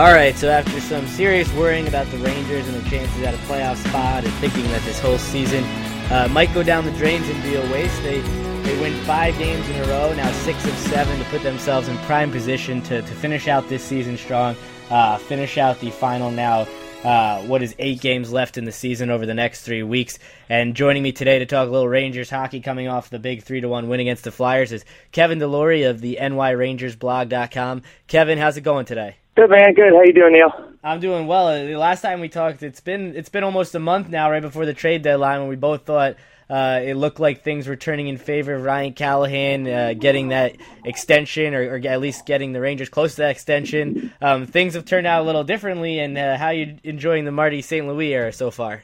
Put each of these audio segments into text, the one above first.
All right, so after some serious worrying about the Rangers and their chances at a playoff spot and thinking that this whole season uh, might go down the drains and be a waste, they they win five games in a row, now six of seven to put themselves in prime position to, to finish out this season strong, uh, finish out the final now. Uh, what is eight games left in the season over the next three weeks? And joining me today to talk a little Rangers hockey coming off the big three to one win against the Flyers is Kevin Delory of the NYRangersblog.com. Kevin, how's it going today? Good man, good. How you doing, Neil? I'm doing well. The last time we talked, it's been it's been almost a month now, right before the trade deadline, when we both thought uh, it looked like things were turning in favor of Ryan Callahan uh, getting that extension, or, or, at least getting the Rangers close to that extension. Um, things have turned out a little differently, and uh, how you enjoying the Marty St. Louis era so far?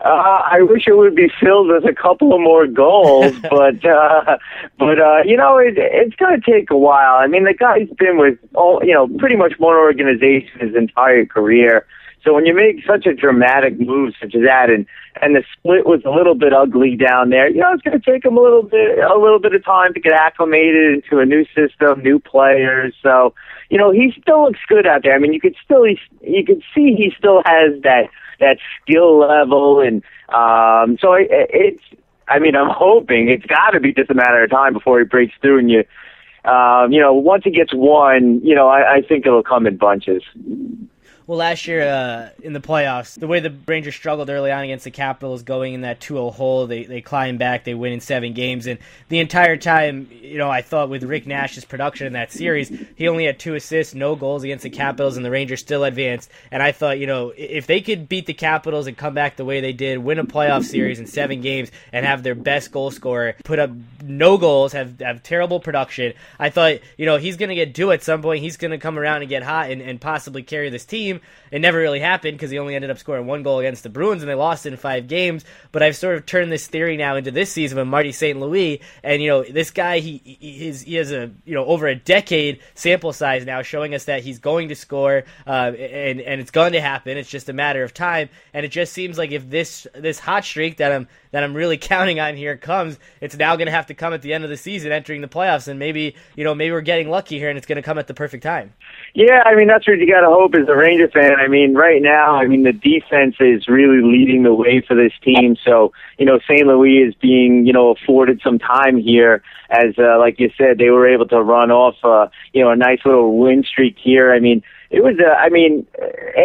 Uh, I wish it would be filled with a couple of more goals, but uh, but uh, you know it, it's going to take a while. I mean, the guy's been with all you know pretty much one organization his entire career. So when you make such a dramatic move such as that, and and the split was a little bit ugly down there, you know it's going to take him a little bit a little bit of time to get acclimated into a new system, new players. So you know he still looks good out there. I mean, you could still you could see he still has that that skill level, and um, so it, it's. I mean, I'm hoping it's got to be just a matter of time before he breaks through, and you, um, you know, once he gets one, you know, I, I think it'll come in bunches. Well, last year uh, in the playoffs, the way the Rangers struggled early on against the Capitals, going in that 2-0 hole, they they climb back, they win in seven games, and the entire time, you know, I thought with Rick Nash's production in that series, he only had two assists, no goals against the Capitals, and the Rangers still advanced. And I thought, you know, if they could beat the Capitals and come back the way they did, win a playoff series in seven games, and have their best goal scorer put up no goals, have have terrible production, I thought, you know, he's going to get due at some point. He's going to come around and get hot and, and possibly carry this team team. It never really happened because he only ended up scoring one goal against the Bruins and they lost in five games. But I've sort of turned this theory now into this season with Marty St. Louis, and you know this guy he he, he has a you know over a decade sample size now showing us that he's going to score uh, and and it's going to happen. It's just a matter of time, and it just seems like if this this hot streak that I'm that I'm really counting on here comes, it's now going to have to come at the end of the season, entering the playoffs, and maybe you know maybe we're getting lucky here, and it's going to come at the perfect time. Yeah, I mean that's what you got to hope as a Ranger fan. I mean, right now, I mean the defense is really leading the way for this team. So you know, St. Louis is being you know afforded some time here, as uh, like you said, they were able to run off uh, you know a nice little win streak here. I mean it was uh, I mean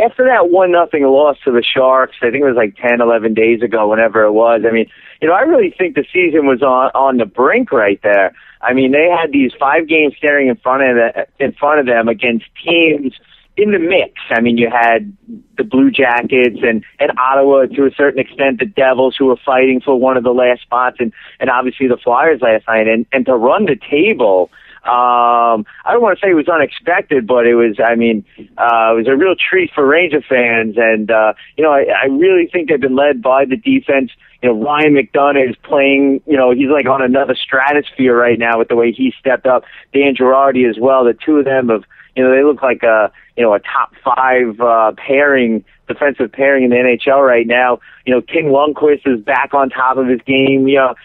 after that one nothing loss to the Sharks, I think it was like ten, eleven days ago, whenever it was. I mean, you know, I really think the season was on on the brink right there. I mean, they had these five games staring in front of the, in front of them against teams in the mix. I mean, you had the Blue Jackets and and Ottawa to a certain extent, the Devils who were fighting for one of the last spots, and and obviously the Flyers last night, and and to run the table um, I don't want to say it was unexpected, but it was. I mean, uh, it was a real treat for Ranger fans, and uh, you know, I, I really think they've been led by the defense. You know, Ryan McDonagh is playing. You know, he's like on another stratosphere right now with the way he stepped up. Dan Girardi as well. The two of them have. You know, they look like a you know a top five uh, pairing defensive pairing in the NHL right now. You know, King Lundqvist is back on top of his game. You know,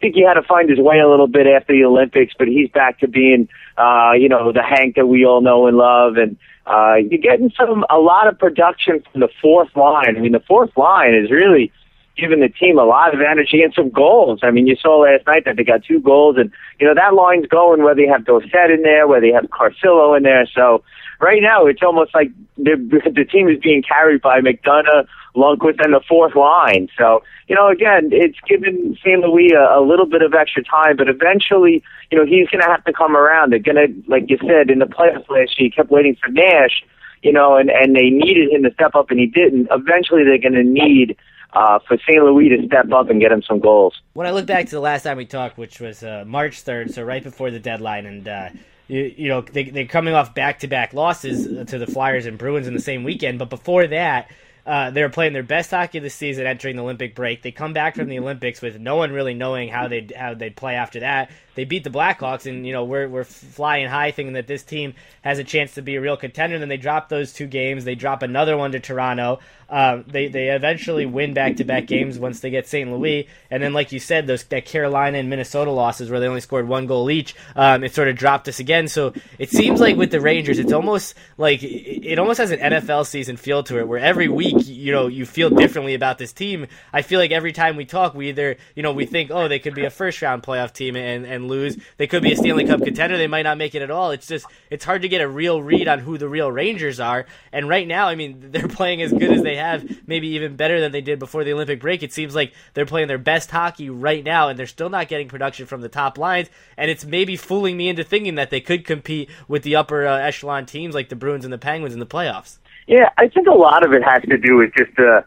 think he had to find his way a little bit after the Olympics, but he's back to being, uh, you know, the Hank that we all know and love. And uh, you're getting some a lot of production from the fourth line. I mean, the fourth line is really giving the team a lot of energy and some goals. I mean, you saw last night that they got two goals, and you know that line's going whether you have Dorsett in there, whether you have Carcillo in there. So right now, it's almost like the the team is being carried by McDonagh, Lundqvist, and the fourth line. So you know, again, it's given St. Louis a, a little bit of extra time, but eventually, you know, he's going to have to come around. They're going to, like you said, in the playoffs last year, he kept waiting for Nash, you know, and and they needed him to step up, and he didn't. Eventually, they're going to need uh, for St. Louis to step up and get him some goals. When I look back to the last time we talked, which was uh, March 3rd, so right before the deadline, and uh, you, you, know they, they're coming off back-to-back losses to the Flyers and Bruins in the same weekend, but before that, Uh, they were playing their best hockey of the season entering the Olympic break. They come back from the Olympics with no one really knowing how they how they'd play after that. They beat the Blackhawks, and you know we're we're flying high, thinking that this team has a chance to be a real contender. Then they drop those two games. They drop another one to Toronto. Um, they they eventually win back to back games once they get St. Louis, and then like you said, those that Carolina and Minnesota losses where they only scored one goal each, um, it sort of dropped us again. So it seems like with the Rangers, it's almost like it almost has an NFL season feel to it, where every week you know you feel differently about this team. I feel like every time we talk, we either you know we think oh they could be a first round playoff team and and lose, they could be a Stanley Cup contender, they might not make it at all. It's just it's hard to get a real read on who the real Rangers are. And right now, I mean, they're playing as good as they have, maybe even better than they did before the Olympic break. It seems like they're playing their best hockey right now, and they're still not getting production from the top lines. And it's maybe fooling me into thinking that they could compete with the upper uh, echelon teams like the Bruins and the Penguins in the playoffs. Yeah, I think a lot of it has to do with just the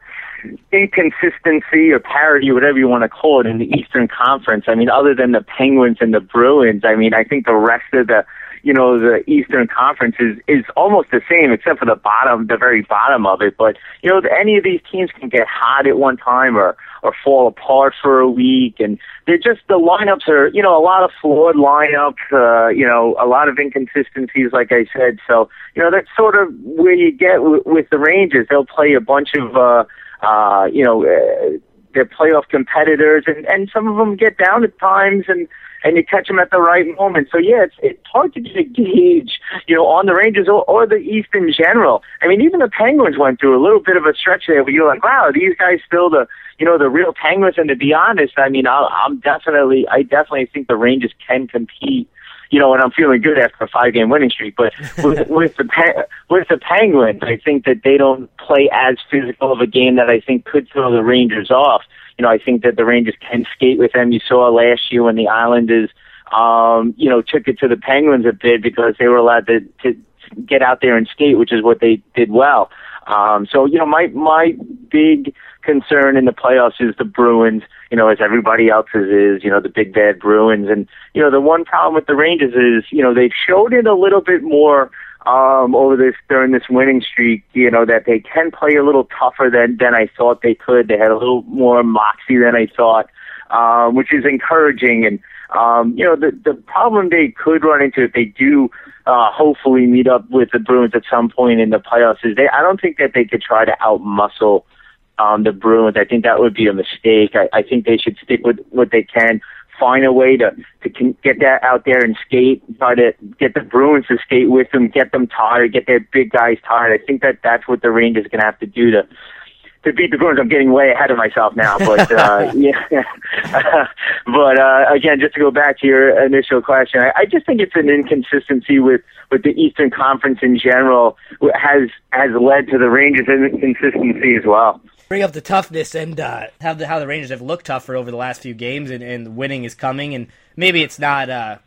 inconsistency or parity, whatever you want to call it, in the Eastern Conference. I mean, other than the Penguins and the Bruins, I mean, I think the rest of the you know, the Eastern Conference is, is almost the same except for the bottom, the very bottom of it. But, you know, any of these teams can get hot at one time or, or fall apart for a week. And they're just, the lineups are, you know, a lot of flawed lineups, uh, you know, a lot of inconsistencies, like I said. So, you know, that's sort of where you get w- with the Rangers. They'll play a bunch of, uh, uh, you know, uh, they're playoff competitors and, and some of them get down at times and, and you catch them at the right moment. So yeah, it's it's hard to get a gauge, you know, on the Rangers or, or the East in general. I mean, even the Penguins went through a little bit of a stretch there where you're like, wow, these guys still the you know the real Penguins. And to be honest, I mean, I'll, I'm definitely I definitely think the Rangers can compete you know, and I'm feeling good after a five game winning streak. But with, with the with the Penguins, I think that they don't play as physical of a game that I think could throw the Rangers off you know, I think that the Rangers can skate with them. You saw last year when the Islanders, um, you know, took it to the Penguins a bit because they were allowed to, to get out there and skate, which is what they did well. Um, so, you know, my, my big concern in the playoffs is the Bruins, you know, as everybody else's is, you know, the big bad Bruins. And, you know, the one problem with the Rangers is, you know, they've showed it a little bit more um, over this during this winning streak, you know, that they can play a little tougher than than I thought they could. They had a little more moxie than I thought, um, which is encouraging. And um, you know, the the problem they could run into if they do uh, hopefully meet up with the Bruins at some point in the playoffs is they. I don't think that they could try to outmuscle um, the Bruins. I think that would be a mistake. I, I think they should stick with what they can find a way to to get that out there and skate. Try to get the Bruins to skate with them, get them tired, get their big guys tired. I think that that's what the Rangers are going to have to do to to beat the Bruins. I'm getting way ahead of myself now, but uh, yeah. but uh, again, just to go back to your initial question, I, I just think it's an inconsistency with with the Eastern Conference in general has has led to the Rangers' inconsistency as well bring up the toughness and uh, how the how the Rangers have looked tougher over the last few games, and, and winning is coming. And maybe it's not uh,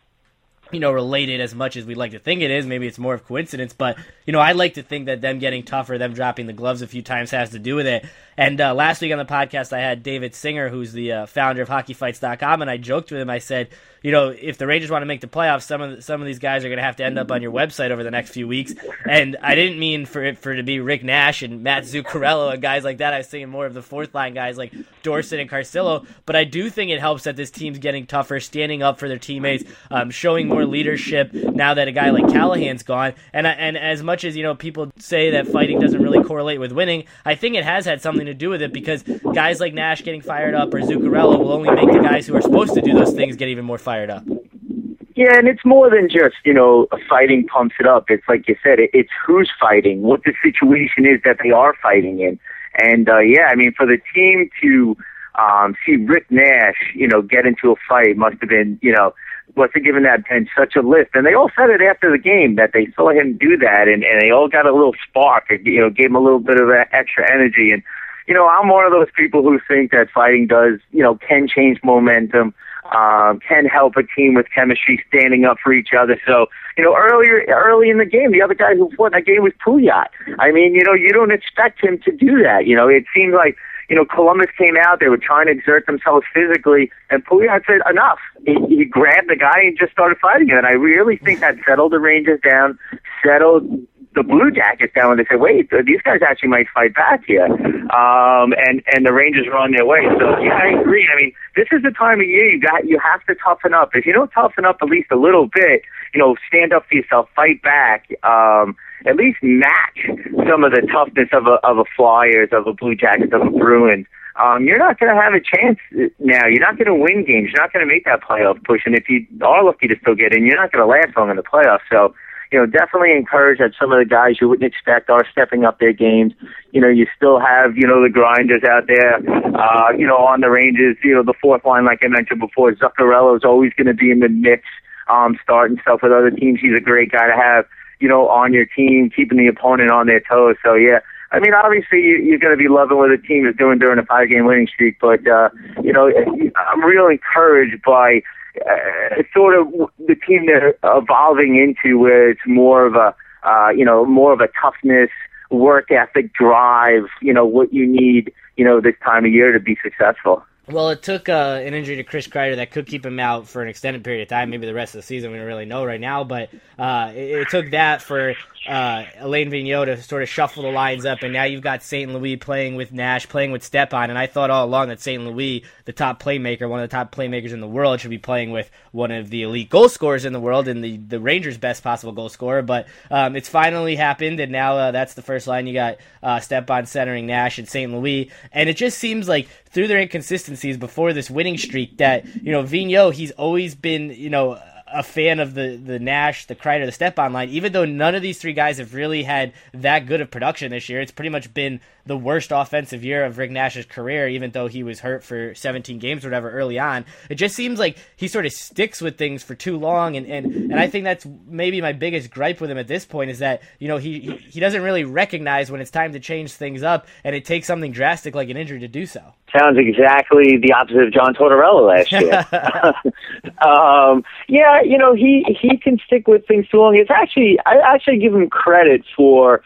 you know related as much as we'd like to think it is. Maybe it's more of coincidence, but you know I like to think that them getting tougher, them dropping the gloves a few times has to do with it. And uh, last week on the podcast, I had David Singer, who's the uh, founder of HockeyFights.com, and I joked with him. I said, you know, if the Rangers want to make the playoffs, some of the, some of these guys are going to have to end up on your website over the next few weeks. And I didn't mean for it for to be Rick Nash and Matt Zuccarello and guys like that. I was thinking more of the fourth line guys like Dorsett and Carcillo. But I do think it helps that this team's getting tougher, standing up for their teammates, um, showing more leadership now that a guy like Callahan's gone. And and as much as you know, people say that fighting doesn't really correlate with winning, I think it has had something to do with it because guys like Nash getting fired up or Zuccarello will only make the guys who are supposed to do those things get even more fired fired up. Yeah, and it's more than just, you know, fighting pumps it up. It's like you said, it's who's fighting, what the situation is that they are fighting in. And, uh, yeah, I mean, for the team to, um, see Rick Nash, you know, get into a fight must have been, you know, must have given that bench such a lift. And they all said it after the game that they saw him do that and, and they all got a little spark, you know, gave him a little bit of extra energy. And, you know, I'm one of those people who think that fighting does, you know, can change momentum um, can help a team with chemistry standing up for each other. So, you know, earlier, early in the game, the other guy who fought that game was Pouliot. I mean, you know, you don't expect him to do that. You know, it seemed like, you know, Columbus came out, they were trying to exert themselves physically, and Pouliot said, enough. He, he grabbed the guy and just started fighting him. And I really think that settled the Rangers down, settled the Blue Jackets down and they said, wait, these guys actually might fight back here. Um, and, and the Rangers were on their way. So yeah, I agree. I mean, this is the time of year you got, you have to toughen up. If you don't toughen up at least a little bit, you know, stand up for yourself, fight back, um, at least match some of the toughness of a, of a Flyers, of a Blue Jackets, of a Bruins um, you're not going to have a chance now. You're not going to win games. You're not going to make that playoff push. And if you are lucky to still get in, you're not going to last long in the playoffs. So, you know, definitely encourage that some of the guys you wouldn't expect are stepping up their games. You know, you still have, you know, the grinders out there, uh, you know, on the Rangers, you know, the fourth line, like I mentioned before, Zuccarello is always going to be in the mix, um, starting stuff with other teams. He's a great guy to have, you know, on your team, keeping the opponent on their toes. So, yeah, I mean, obviously you're going to be loving what the team is doing during a five-game winning streak, but uh, you know, I'm real encouraged by uh, sort of the team they're evolving into, where it's more of a, uh, you know, more of a toughness, work ethic, drive. You know, what you need, you know, this time of year to be successful. Well, it took uh, an injury to Chris Kreider that could keep him out for an extended period of time, maybe the rest of the season. We don't really know right now, but uh, it, it, took that for uh, Alain Vigneault to sort of shuffle the lines up, and now you've got St. Louis playing with Nash, playing with Stepan, and I thought all along that St. Louis, the top playmaker, one of the top playmakers in the world, should be playing with one of the elite goal scorers in the world and the, the Rangers' best possible goal scorer, but um, it's finally happened, and now uh, that's the first line. You got uh, Stepan centering Nash and St. Louis, and it just seems like through their before this winning streak that, you know, Vigneault, he's always been, you know, a fan of the the Nash, the Kreider, the Stepan line. Even though none of these three guys have really had that good of production this year, it's pretty much been the worst offensive year of Rick Nash's career. Even though he was hurt for 17 games or whatever early on, it just seems like he sort of sticks with things for too long. And and, and I think that's maybe my biggest gripe with him at this point is that you know he he doesn't really recognize when it's time to change things up, and it takes something drastic like an injury to do so. Sounds exactly the opposite of John Tortorella last year. um, yeah, you know, he he can stick with things too long. It's actually I actually give him credit for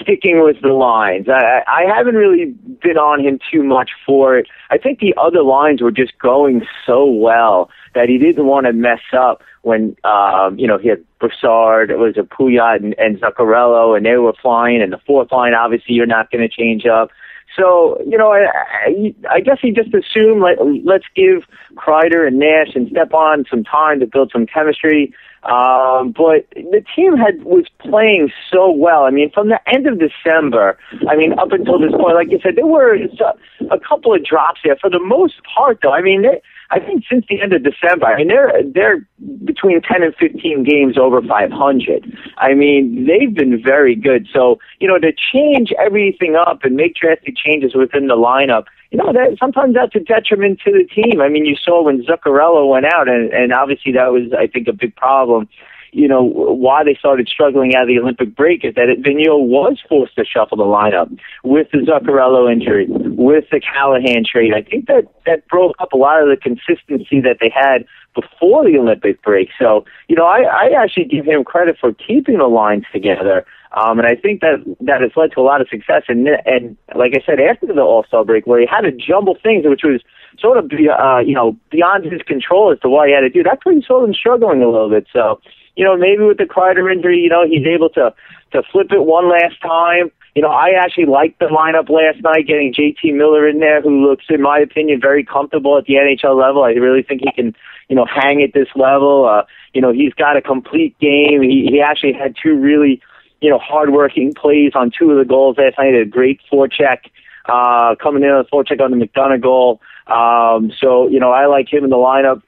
sticking with the lines. I, I haven't really been on him too much for it. I think the other lines were just going so well that he didn't want to mess up when um, you know he had Brassard, it was a Pouliot and, and Zuccarello, and they were flying. And the fourth line, obviously, you're not going to change up. So, you know, I, I, I guess he just assumed, like, let's give Kreider and Nash and Stepan some time to build some chemistry. Um, but the team had was playing so well. I mean, from the end of December, I mean, up until this point, like you said, there were a, couple of drops there. For the most part, though, I mean, they, I think since the end of December, I mean, they're they're between 10 and 15 games over 500. I mean, they've been very good. So, you know, to change everything up and make drastic changes within the lineup, you know, that sometimes that's a detriment to the team. I mean, you saw when Zuccarello went out, and, and obviously that was, I think, a big problem you know, why they started struggling out of the Olympic break is that Vigneault was forced to shuffle the lineup with the Zuccarello injury, with the Callahan trade. I think that that broke up a lot of the consistency that they had before the Olympic break. So, you know, I, I actually give him credit for keeping the lines together. Um, and I think that that has led to a lot of success. And and like I said, after the All Star break, where he had to jumble things, which was sort of uh, you know beyond his control as to what he had to do. That's where you saw him struggling a little bit. So you know, maybe with the Kreider injury, you know, he's able to to flip it one last time. You know, I actually liked the lineup last night, getting JT Miller in there, who looks, in my opinion, very comfortable at the NHL level. I really think he can, you know, hang at this level. Uh, you know, he's got a complete game. He he actually had two really, you know, hardworking plays on two of the goals last night. A great forecheck uh, coming in on the forecheck on the McDonagh goal. Um, so, you know, I like him in the lineup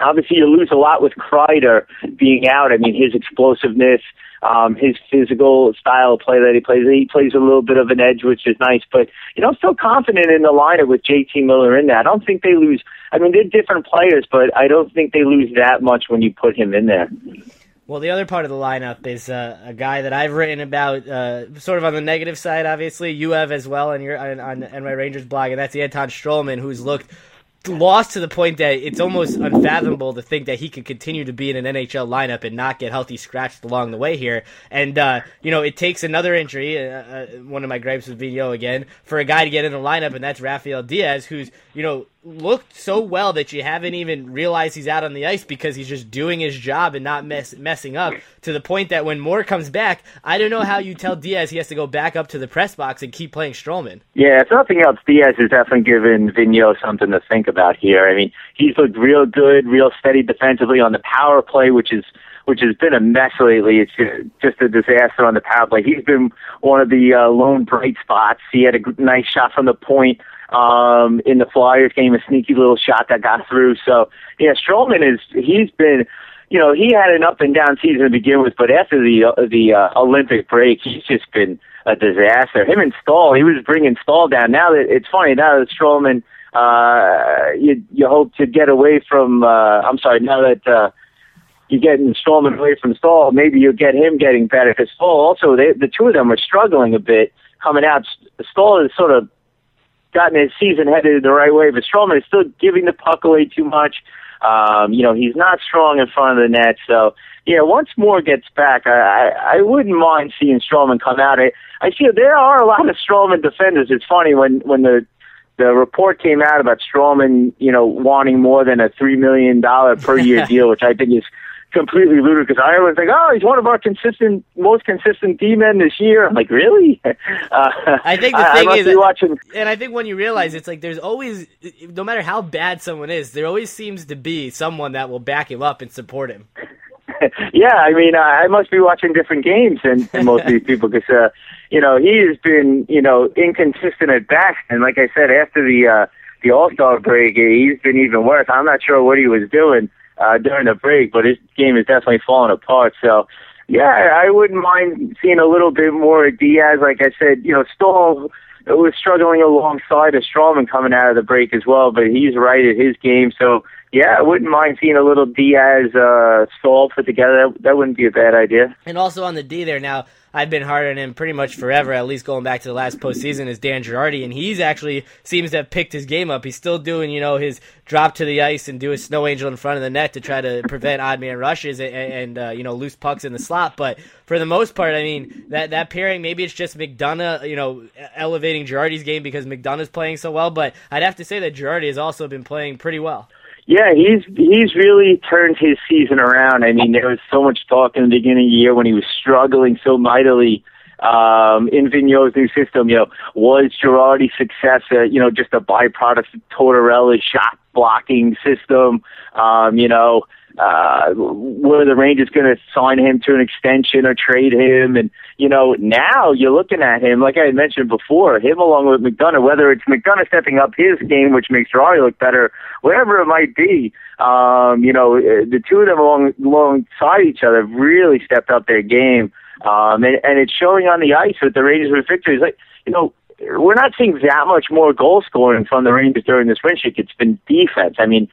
obviously you lose a lot with Kreider being out. I mean, his explosiveness, um, his physical style of play that he plays. He plays a little bit of an edge, which is nice. But you know, I'm still confident in the lineup with JT Miller in there. I don't think they lose. I mean, they're different players, but I don't think they lose that much when you put him in there. Well, the other part of the lineup is uh, a guy that I've written about, uh, sort of on the negative side. Obviously, you have as well on your on, on NY Rangers blog, and that's Anton Stralman, who's looked lost to the point that it's almost unfathomable to think that he could continue to be in an NHL lineup and not get healthy scratched along the way here. And uh, you know, it takes another injury. Uh, uh, one of my gripes with Vigneault again for a guy to get in the lineup, and that's Rafael Diaz, who's you know looked so well that you haven't even realized he's out on the ice because he's just doing his job and not mess, messing up to the point that when Moore comes back, I don't know how you tell Diaz he has to go back up to the press box and keep playing Stralman. Yeah, if nothing else, Diaz has definitely given Vigneault something to think about here. I mean, he's looked real good, real steady defensively on the power play, which is which has been a mess lately. It's just a disaster on the power play. He's been one of the uh, lone bright spots. He had a nice shot from the point um, in the Flyers game, a sneaky little shot that got through. So yeah, Stralman is he's been. You know, he had an up and down season to begin with, but after the uh, the uh, Olympic break, he's just been a disaster. Him and Staal, he was bringing Staal down. Now that it's funny, now that Stralman, uh, you you hope to get away from. Uh, I'm sorry, now that uh, you're getting Stralman away from Staal, maybe you'll get him getting better. Because Staal also, they, the two of them are struggling a bit coming out. Staal is sort of gotten his season headed the right way, but Stralman is still giving the puck away too much. Um, you know, he's not strong in front of the net. So, yeah, once Moore gets back, I, I, I wouldn't mind seeing Stralman come out. I, I see there are a lot of Stralman defenders. It's funny when when the the report came out about Stralman, you know, wanting more than a three million dollar per year deal, which I think is completely ludicrous. I always think, oh, he's one of our consistent, most consistent D men this year. I'm like, really? Uh, I think the thing I, is, watching... and I think when you realize it's like there's always, no matter how bad someone is, there always seems to be someone that will back him up and support him. yeah, I mean, I must be watching different games than, than most of these people because, uh, you know, he has been, you know, inconsistent at best. And like I said, after the uh, the All Star break, he's been even worse. I'm not sure what he was doing uh, during the break, but his game is definitely falling apart. So, yeah, I wouldn't mind seeing a little bit more of Diaz. Like I said, you know, Staal was struggling alongside of Stralman coming out of the break as well, but he's right at his game. So, yeah, I wouldn't mind seeing a little Diaz uh, Staal put together. That, that wouldn't be a bad idea. And also on the D there now, I've been hard on him pretty much forever, at least going back to the last postseason, is Dan Girardi, and he's actually seems to have picked his game up. He's still doing, you know, his drop to the ice and do a snow angel in front of the net to try to prevent odd man rushes and, and uh, you know loose pucks in the slot. But for the most part, I mean that that pairing maybe it's just McDonagh, you know, elevating Girardi's game because McDonagh's playing so well. But I'd have to say that Girardi has also been playing pretty well. Yeah, he's he's really turned his season around. I mean, there was so much talk in the beginning of the year when he was struggling so mightily um, in Vigneault's new system. You know, was Girardi's success, uh, you know, just a byproduct of Tortorella's shot blocking system? Um, you know, uh, were the Rangers going to sign him to an extension or trade him? And, you know, now you're looking at him, like I had mentioned before, him along with McDonagh, whether it's McDonagh stepping up his game, which makes Girardi look better, whatever it might be, um, you know, the two of them along, alongside each other really stepped up their game. Um, and, and it's showing on the ice with the Rangers with victories. Like, you know, we're not seeing that much more goal scoring from the Rangers during this win. It's been defense. I mean,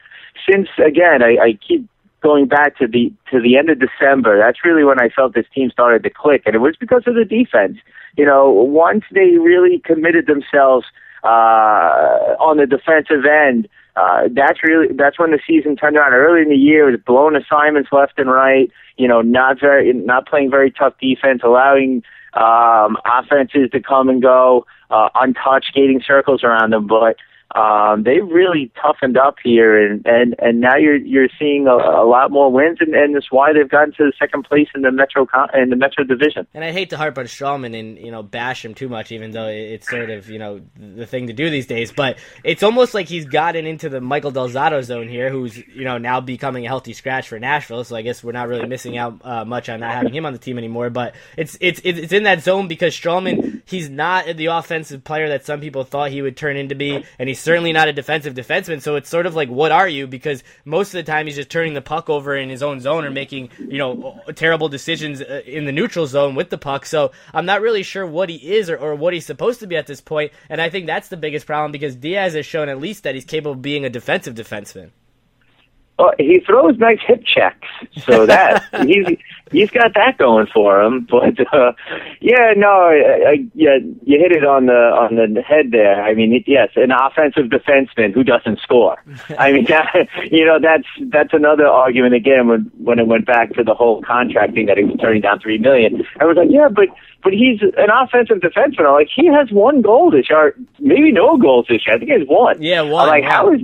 since again, I, I keep going back to the to the end of December, that's really when I felt this team started to click, and it was because of the defense. You know, once they really committed themselves uh, on the defensive end, uh, that's really that's when the season turned around. Early in the year, it was blown assignments left and right. You know, not very not playing very tough defense, allowing um, offenses to come and go uh, untouched, skating circles around them, but um, they really toughened up here, and and and now you're you're seeing a, a lot more wins, and, and that's why they've gotten to the second place in the Metro in the Metro Division. And I hate to harp on Stralman and you know bash him too much, even though it's sort of you know the thing to do these days. But it's almost like he's gotten into the Michael Del Zotto zone here, who's you know now becoming a healthy scratch for Nashville. So I guess we're not really missing out uh, much on not having him on the team anymore. But it's it's it's in that zone because Stralman he's not the offensive player that some people thought he would turn into be, and he's certainly not a defensive defenseman. So it's sort of like, what are you? Because most of the time he's just turning the puck over in his own zone or making you know terrible decisions uh, in the neutral zone with the puck. So I'm not really sure what he is or, or what he's supposed to be at this point. And I think that's the biggest problem because Diaz has shown at least that he's capable of being a defensive defenseman. Well, he throws nice hip checks, so that he's he's got that going for him. But uh, yeah, no, I, I, yeah, you hit it on the on the head there. I mean, it, yes, an offensive defenseman who doesn't score. I mean, that, you know, that's that's another argument again when when it went back to the whole contract thing that he was turning down three million. I was like, yeah, but but he's an offensive defenseman. I'm like, he has one goal this year, maybe no goals this year. I think he has one. Yeah, one. I'm like, how is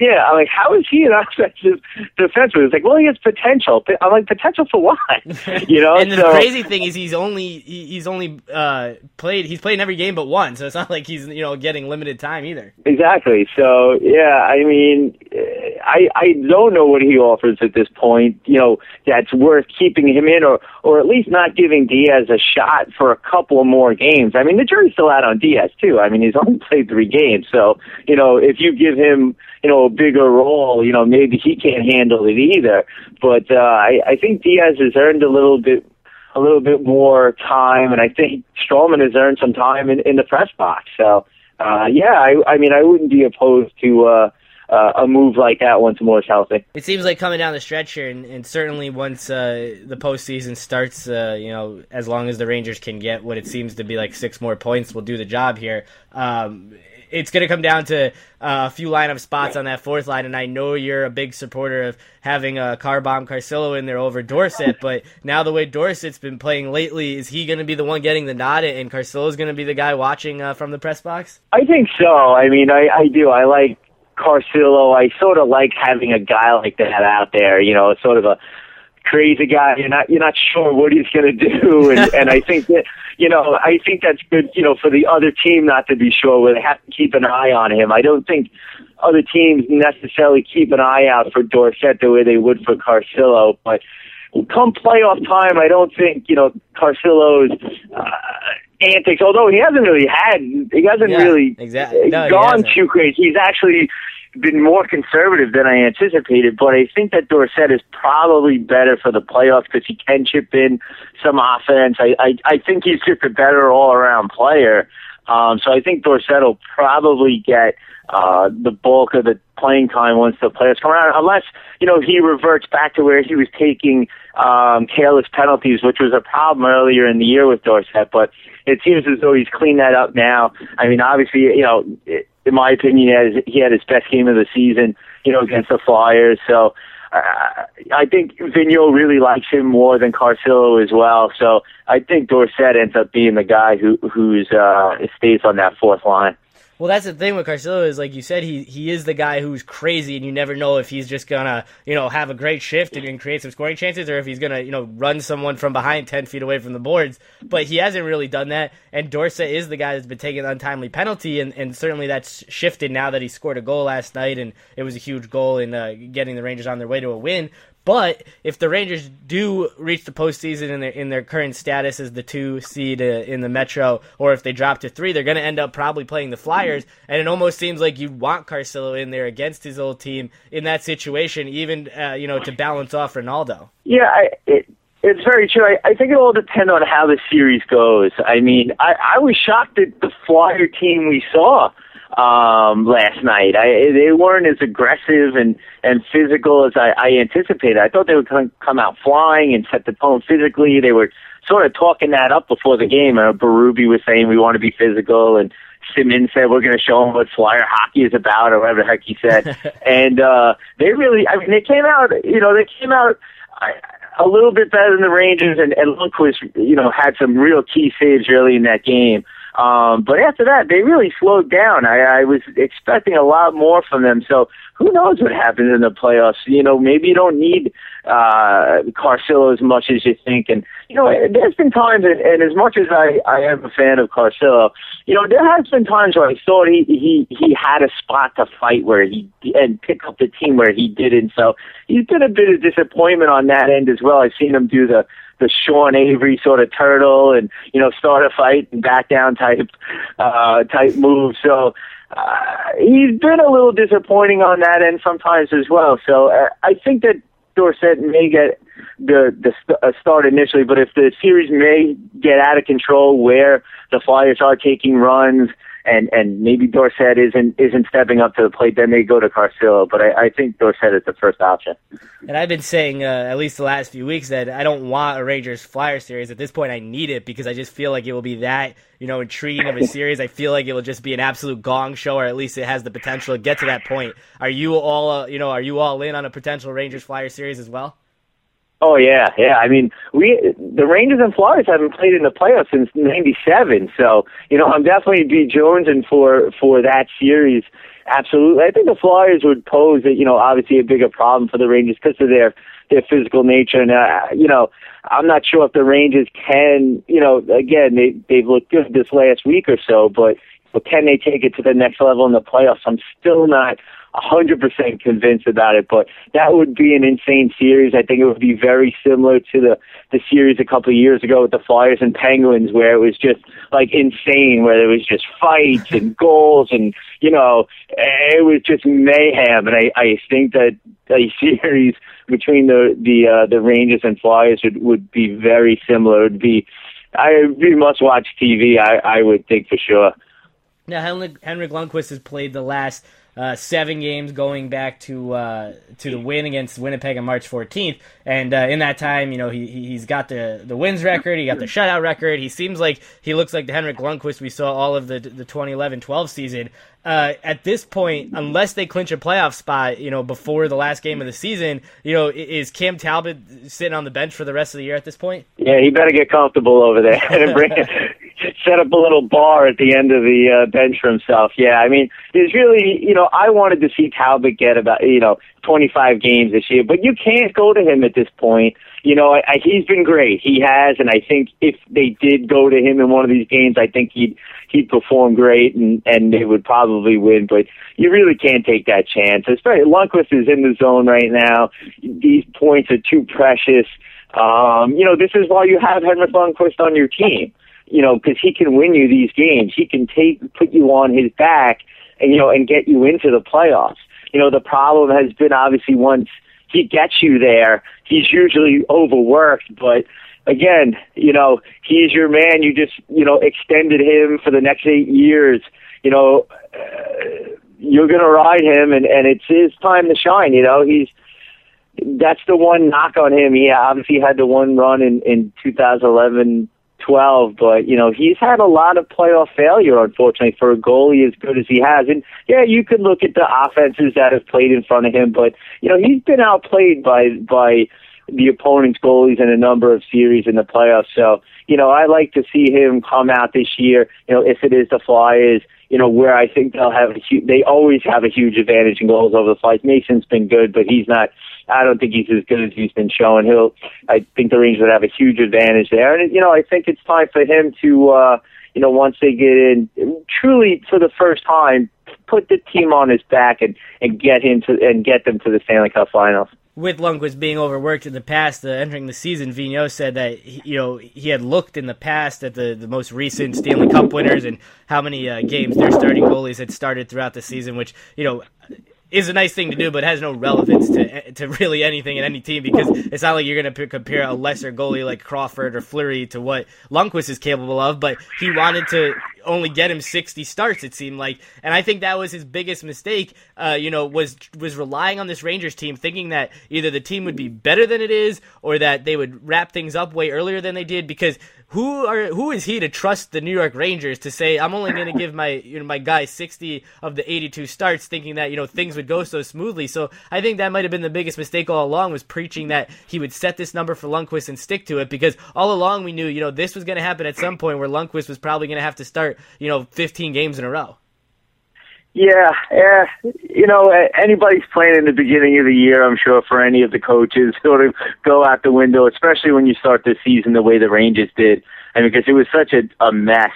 yeah, I'm like, how is he an offensive defenseman? It's like, well, he has potential. I'm like, potential for what? You know. and the so, crazy thing is, he's only he, he's only uh, played he's played in every game but one, so it's not like he's you know getting limited time either. Exactly. So yeah, I mean, I I don't know what he offers at this point. You know, that's worth keeping him in, or or at least not giving Diaz a shot for a couple more games. I mean, the jury's still out on Diaz too. I mean, he's only played three games, so you know, if you give him you know, a bigger role, you know, maybe he can't handle it either. But uh, I, I think Diaz has earned a little bit, a little bit more time, and I think Stralman has earned some time in, in the press box. So, uh, yeah, I, I mean, I wouldn't be opposed to. Uh, uh, a move like that once more is healthy. It seems like coming down the stretch here, and, and certainly once uh, the postseason starts, uh, you know, as long as the Rangers can get what it seems to be like six more points, will do the job here. Um, it's going to come down to uh, a few lineup spots on that fourth line, and I know you're a big supporter of having a car bomb Carcillo in there over Dorsett, but now the way Dorsett's been playing lately, is he going to be the one getting the nod, and Carcillo's going to be the guy watching uh, from the press box? I think so. I mean, I, I do. I like Carcillo. I sort of like having a guy like that out there. You know, sort of a crazy guy. You're not you're not sure what he's going to do, and and I think that you know I think that's good. You know, for the other team not to be sure where they have to keep an eye on him. I don't think other teams necessarily keep an eye out for Dorsett the way they would for Carcillo, but. Come playoff time, I don't think you know Carcillo's uh, antics. Although he hasn't really had, he hasn't Yeah, really exactly. No, gone hasn't. too crazy. He's actually been more conservative than I anticipated, but I think that Dorsett is probably better for the playoffs because he can chip in some offense. I, I I think he's just a better all around player. Um, so I think Dorsett will probably get uh, the bulk of the playing time once the playoffs come around, unless you know he reverts back to where he was taking um, careless penalties, which was a problem earlier in the year with Dorsett. But it seems as though he's cleaned that up now. I mean, obviously, you know, it, in my opinion, he had, his, he had his best game of the season, you know, against the Flyers. So uh, I think Vigneault really likes him more than Carcillo as well. So I think Dorsett ends up being the guy who who's uh, stays on that fourth line. Well, that's the thing with Carcillo is like you said, he he is the guy who's crazy, and you never know if he's just gonna you know have a great shift and, and create some scoring chances, or if he's gonna you know run someone from behind ten feet away from the boards. But he hasn't really done that, and Dorsett is the guy that's been taking untimely penalty, and, and certainly that's shifted now that he scored a goal last night, and it was a huge goal in uh, getting the Rangers on their way to a win. But if the Rangers do reach the postseason in their in their current status as the two seed uh, in the Metro, or if they drop to three, they're going to end up probably playing the Flyers. And it almost seems like you want Carcillo in there against his old team in that situation, even uh, you know to balance off Rinaldo. Yeah, I, it, it's very true. I, I think it all depends on how the series goes. I mean, I, I was shocked at the Flyer team we saw um, last night. I, they weren't as aggressive and, and physical as I, I anticipated. I thought they would come, come out flying and set the tone physically. They were sort of talking that up before the game. Uh, Berube was saying we want to be physical, and Simmonds said we're going to show them what Flyer hockey is about, or whatever the heck he said. and uh, they really, I mean, they came out. You know, they came out. I, a little bit better than the Rangers, and, and Lundqvist, you know, had some real key saves early in that game. Um, but after that, they really slowed down. I, I was expecting a lot more from them. So who knows what happens in the playoffs? You know, maybe you don't need uh, Carcillo as much as you think. And you know, there's been times, and, and as much as I, I am a fan of Carcillo, you know, there has been times where I thought he he he had a spot to fight where he and pick up the team where he didn't. So he's been a bit of disappointment on that end as well. I've seen him do the the Sean Avery sort of turtle and you know start a fight and back down type uh, type move. So uh, he's been a little disappointing on that end sometimes as well. So uh, I think that Dorsett may get the the uh, start initially. But if the series may get out of control, where the Flyers are taking runs and and maybe Dorsett isn't isn't stepping up to the plate, then they go to Carcillo. But I, I think Dorsett is the first option. And I've been saying uh, at least the last few weeks that I don't want a Rangers Flyer series. At this point, I need it because I just feel like it will be that you know intriguing of a series. I feel like it will just be an absolute gong show, or at least it has the potential to get to that point. Are you all uh, you know are you all in on a potential Rangers Flyer series as well? Oh yeah, yeah. I mean, we the Rangers and Flyers haven't played in the playoffs since '97, so you know I'm definitely be jonesing for for that series. Absolutely, I think the Flyers would pose, you know, obviously a bigger problem for the Rangers because of their their physical nature, and uh, you know, I'm not sure if the Rangers can, you know, again they they've looked good this last week or so, but but can they take it to the next level in the playoffs? I'm still not 100% convinced about it, but that would be an insane series. I think it would be very similar to the, the series a couple of years ago with the Flyers and Penguins where it was just like insane, where there was just fights and goals and, you know, it was just mayhem. And I, I think that a series between the, the, uh, the Rangers and Flyers would, would be very similar. It would be, I be must watch TV, I, I would think for sure. Now, Henrik Lundqvist has played the last uh, seven games going back to uh, to the win against Winnipeg on March 14th. And uh, in that time, you know, he he's got the the wins record, he got the shutout record. He seems like he looks like the Henrik Lundqvist we saw all of the the 2011-12 season. Uh, at this point, unless they clinch a playoff spot, you know, before the last game of the season, you know, is Cam Talbot sitting on the bench for the rest of the year at this point? Yeah, he better get comfortable over there and bring set up a little bar at the end of the uh, bench for himself. Yeah, I mean, there's really, you know, I wanted to see Talbot get about, you know, 25 games this year, but you can't go to him at this point. You know, I, I, he's been great. He has, and I think if they did go to him in one of these games, I think he'd he'd perform great, and and they would probably win. But you really can't take that chance. Especially Lundqvist is in the zone right now. These points are too precious. Um, you know, this is why you have Henrik Lundqvist on your team you know, because he can win you these games. He can take put you on his back, and you know, and get you into the playoffs. You know, the problem has been obviously once he gets you there, he's usually overworked. But again, you know, he's your man. You just you know extended him for the next eight years. You know, uh, you're gonna ride him, and and it's his time to shine. You know, he's that's the one knock on him. He obviously had the one run in in 2011 12, but you know he's had a lot of playoff failure, unfortunately, for a goalie as good as he has. And yeah, you could look at the offenses that have played in front of him, but you know he's been outplayed by by the opponent's goalies in a number of series in the playoffs. So you know I like to see him come out this year. You know if it is the Flyers, you know where I think they'll have a huge, they always have a huge advantage in goals over the Flyers. Mason's been good, but he's not I don't think he's as good as he's been showing. He'll, I think the Rangers would have a huge advantage there. And, you know, I think it's time for him to, uh, you know, once they get in, truly for the first time, put the team on his back and, and get him to, and get them to the Stanley Cup finals with Lundqvist being overworked in the past, uh, entering the season, Vigneault said that he, you know he had looked in the past at the, the most recent Stanley Cup winners and how many uh, games their starting goalies had started throughout the season, which you know is a nice thing to do, but has no relevance to to really anything in any team because it's not like you're going to compare a lesser goalie like Crawford or Fleury to what Lundqvist is capable of. But he wanted to only get him 60 starts. It seemed like, and I think that was his biggest mistake. Uh, you know, was was relying on this Rangers team, thinking that either the team would be better than it is or that they would wrap things up way earlier than they did because who are who is he to trust the New York Rangers to say I'm only going to give my you know my guy 60 of the 82 starts thinking that you know things would go so smoothly? So I think that might have been the biggest mistake all along was preaching that he would set this number for Lundqvist and stick to it because all along we knew you know this was going to happen at some point where Lundqvist was probably going to have to start you know 15 games in a row yeah, yeah. You know, anybody's playing in the beginning of the year, I'm sure for any of the coaches, sort of go out the window, especially when you start the season the way the Rangers did. I mean, because it was such a, a mess,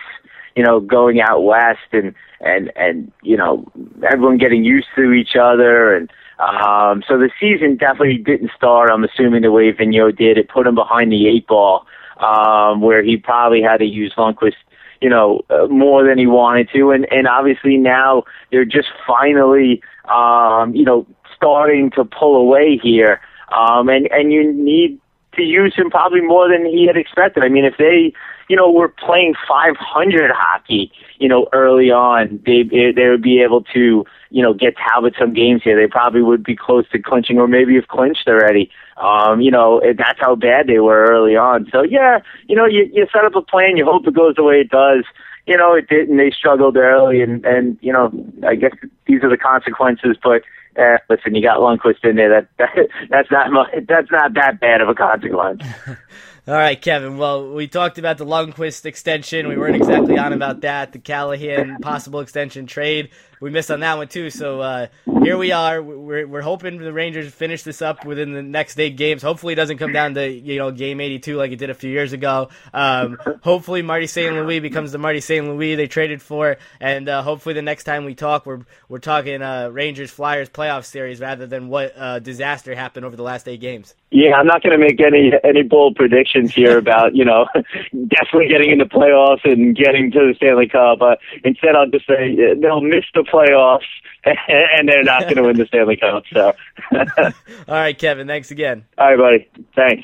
you know, going out west and and and you know everyone getting used to each other and um so the season definitely didn't start i'm assuming the way Vigneault did it put him behind the eight ball um where he probably had to use Lundqvist you know, uh, more than he wanted to. And, and obviously now they're just finally, um, you know, starting to pull away here. Um, and, and you need to use him probably more than he had expected. I mean, if they, you know, were playing 500 hockey, you know, early on, they they would be able to, you know, get Talbot some games here. They probably would be close to clinching, or maybe have clinched already. Um, you know, that's how bad they were early on. So yeah, you know, you you set up a plan, you hope it goes the way it does you know, it didn't. They struggled early, and and you know, I guess these are the consequences. But uh, listen, you got Lundqvist in there. That, that that's not that's not that bad of a consequence. All right, Kevin. Well, we talked about the Lundqvist extension. We weren't exactly on about that. The Callahan possible extension trade. We missed on that one too. So uh, here we are. We're we're hoping the Rangers finish this up within the next eight games. Hopefully, it doesn't come down to you know game 82 like it did a few years ago. Um, hopefully, Marty St. Louis becomes the Marty St. Louis they traded for, and uh, hopefully, the next time we talk, we're we're talking uh, Rangers Flyers playoff series rather than what uh, disaster happened over the last eight games. Yeah, I'm not going to make any any bold predictions here about you know definitely getting into the playoffs and getting to the Stanley Cup. Instead, I'll just say uh, they'll miss the playoffs and they're not going to win the Stanley Cup. So, all right, Kevin. Thanks again. All right, buddy. Thanks.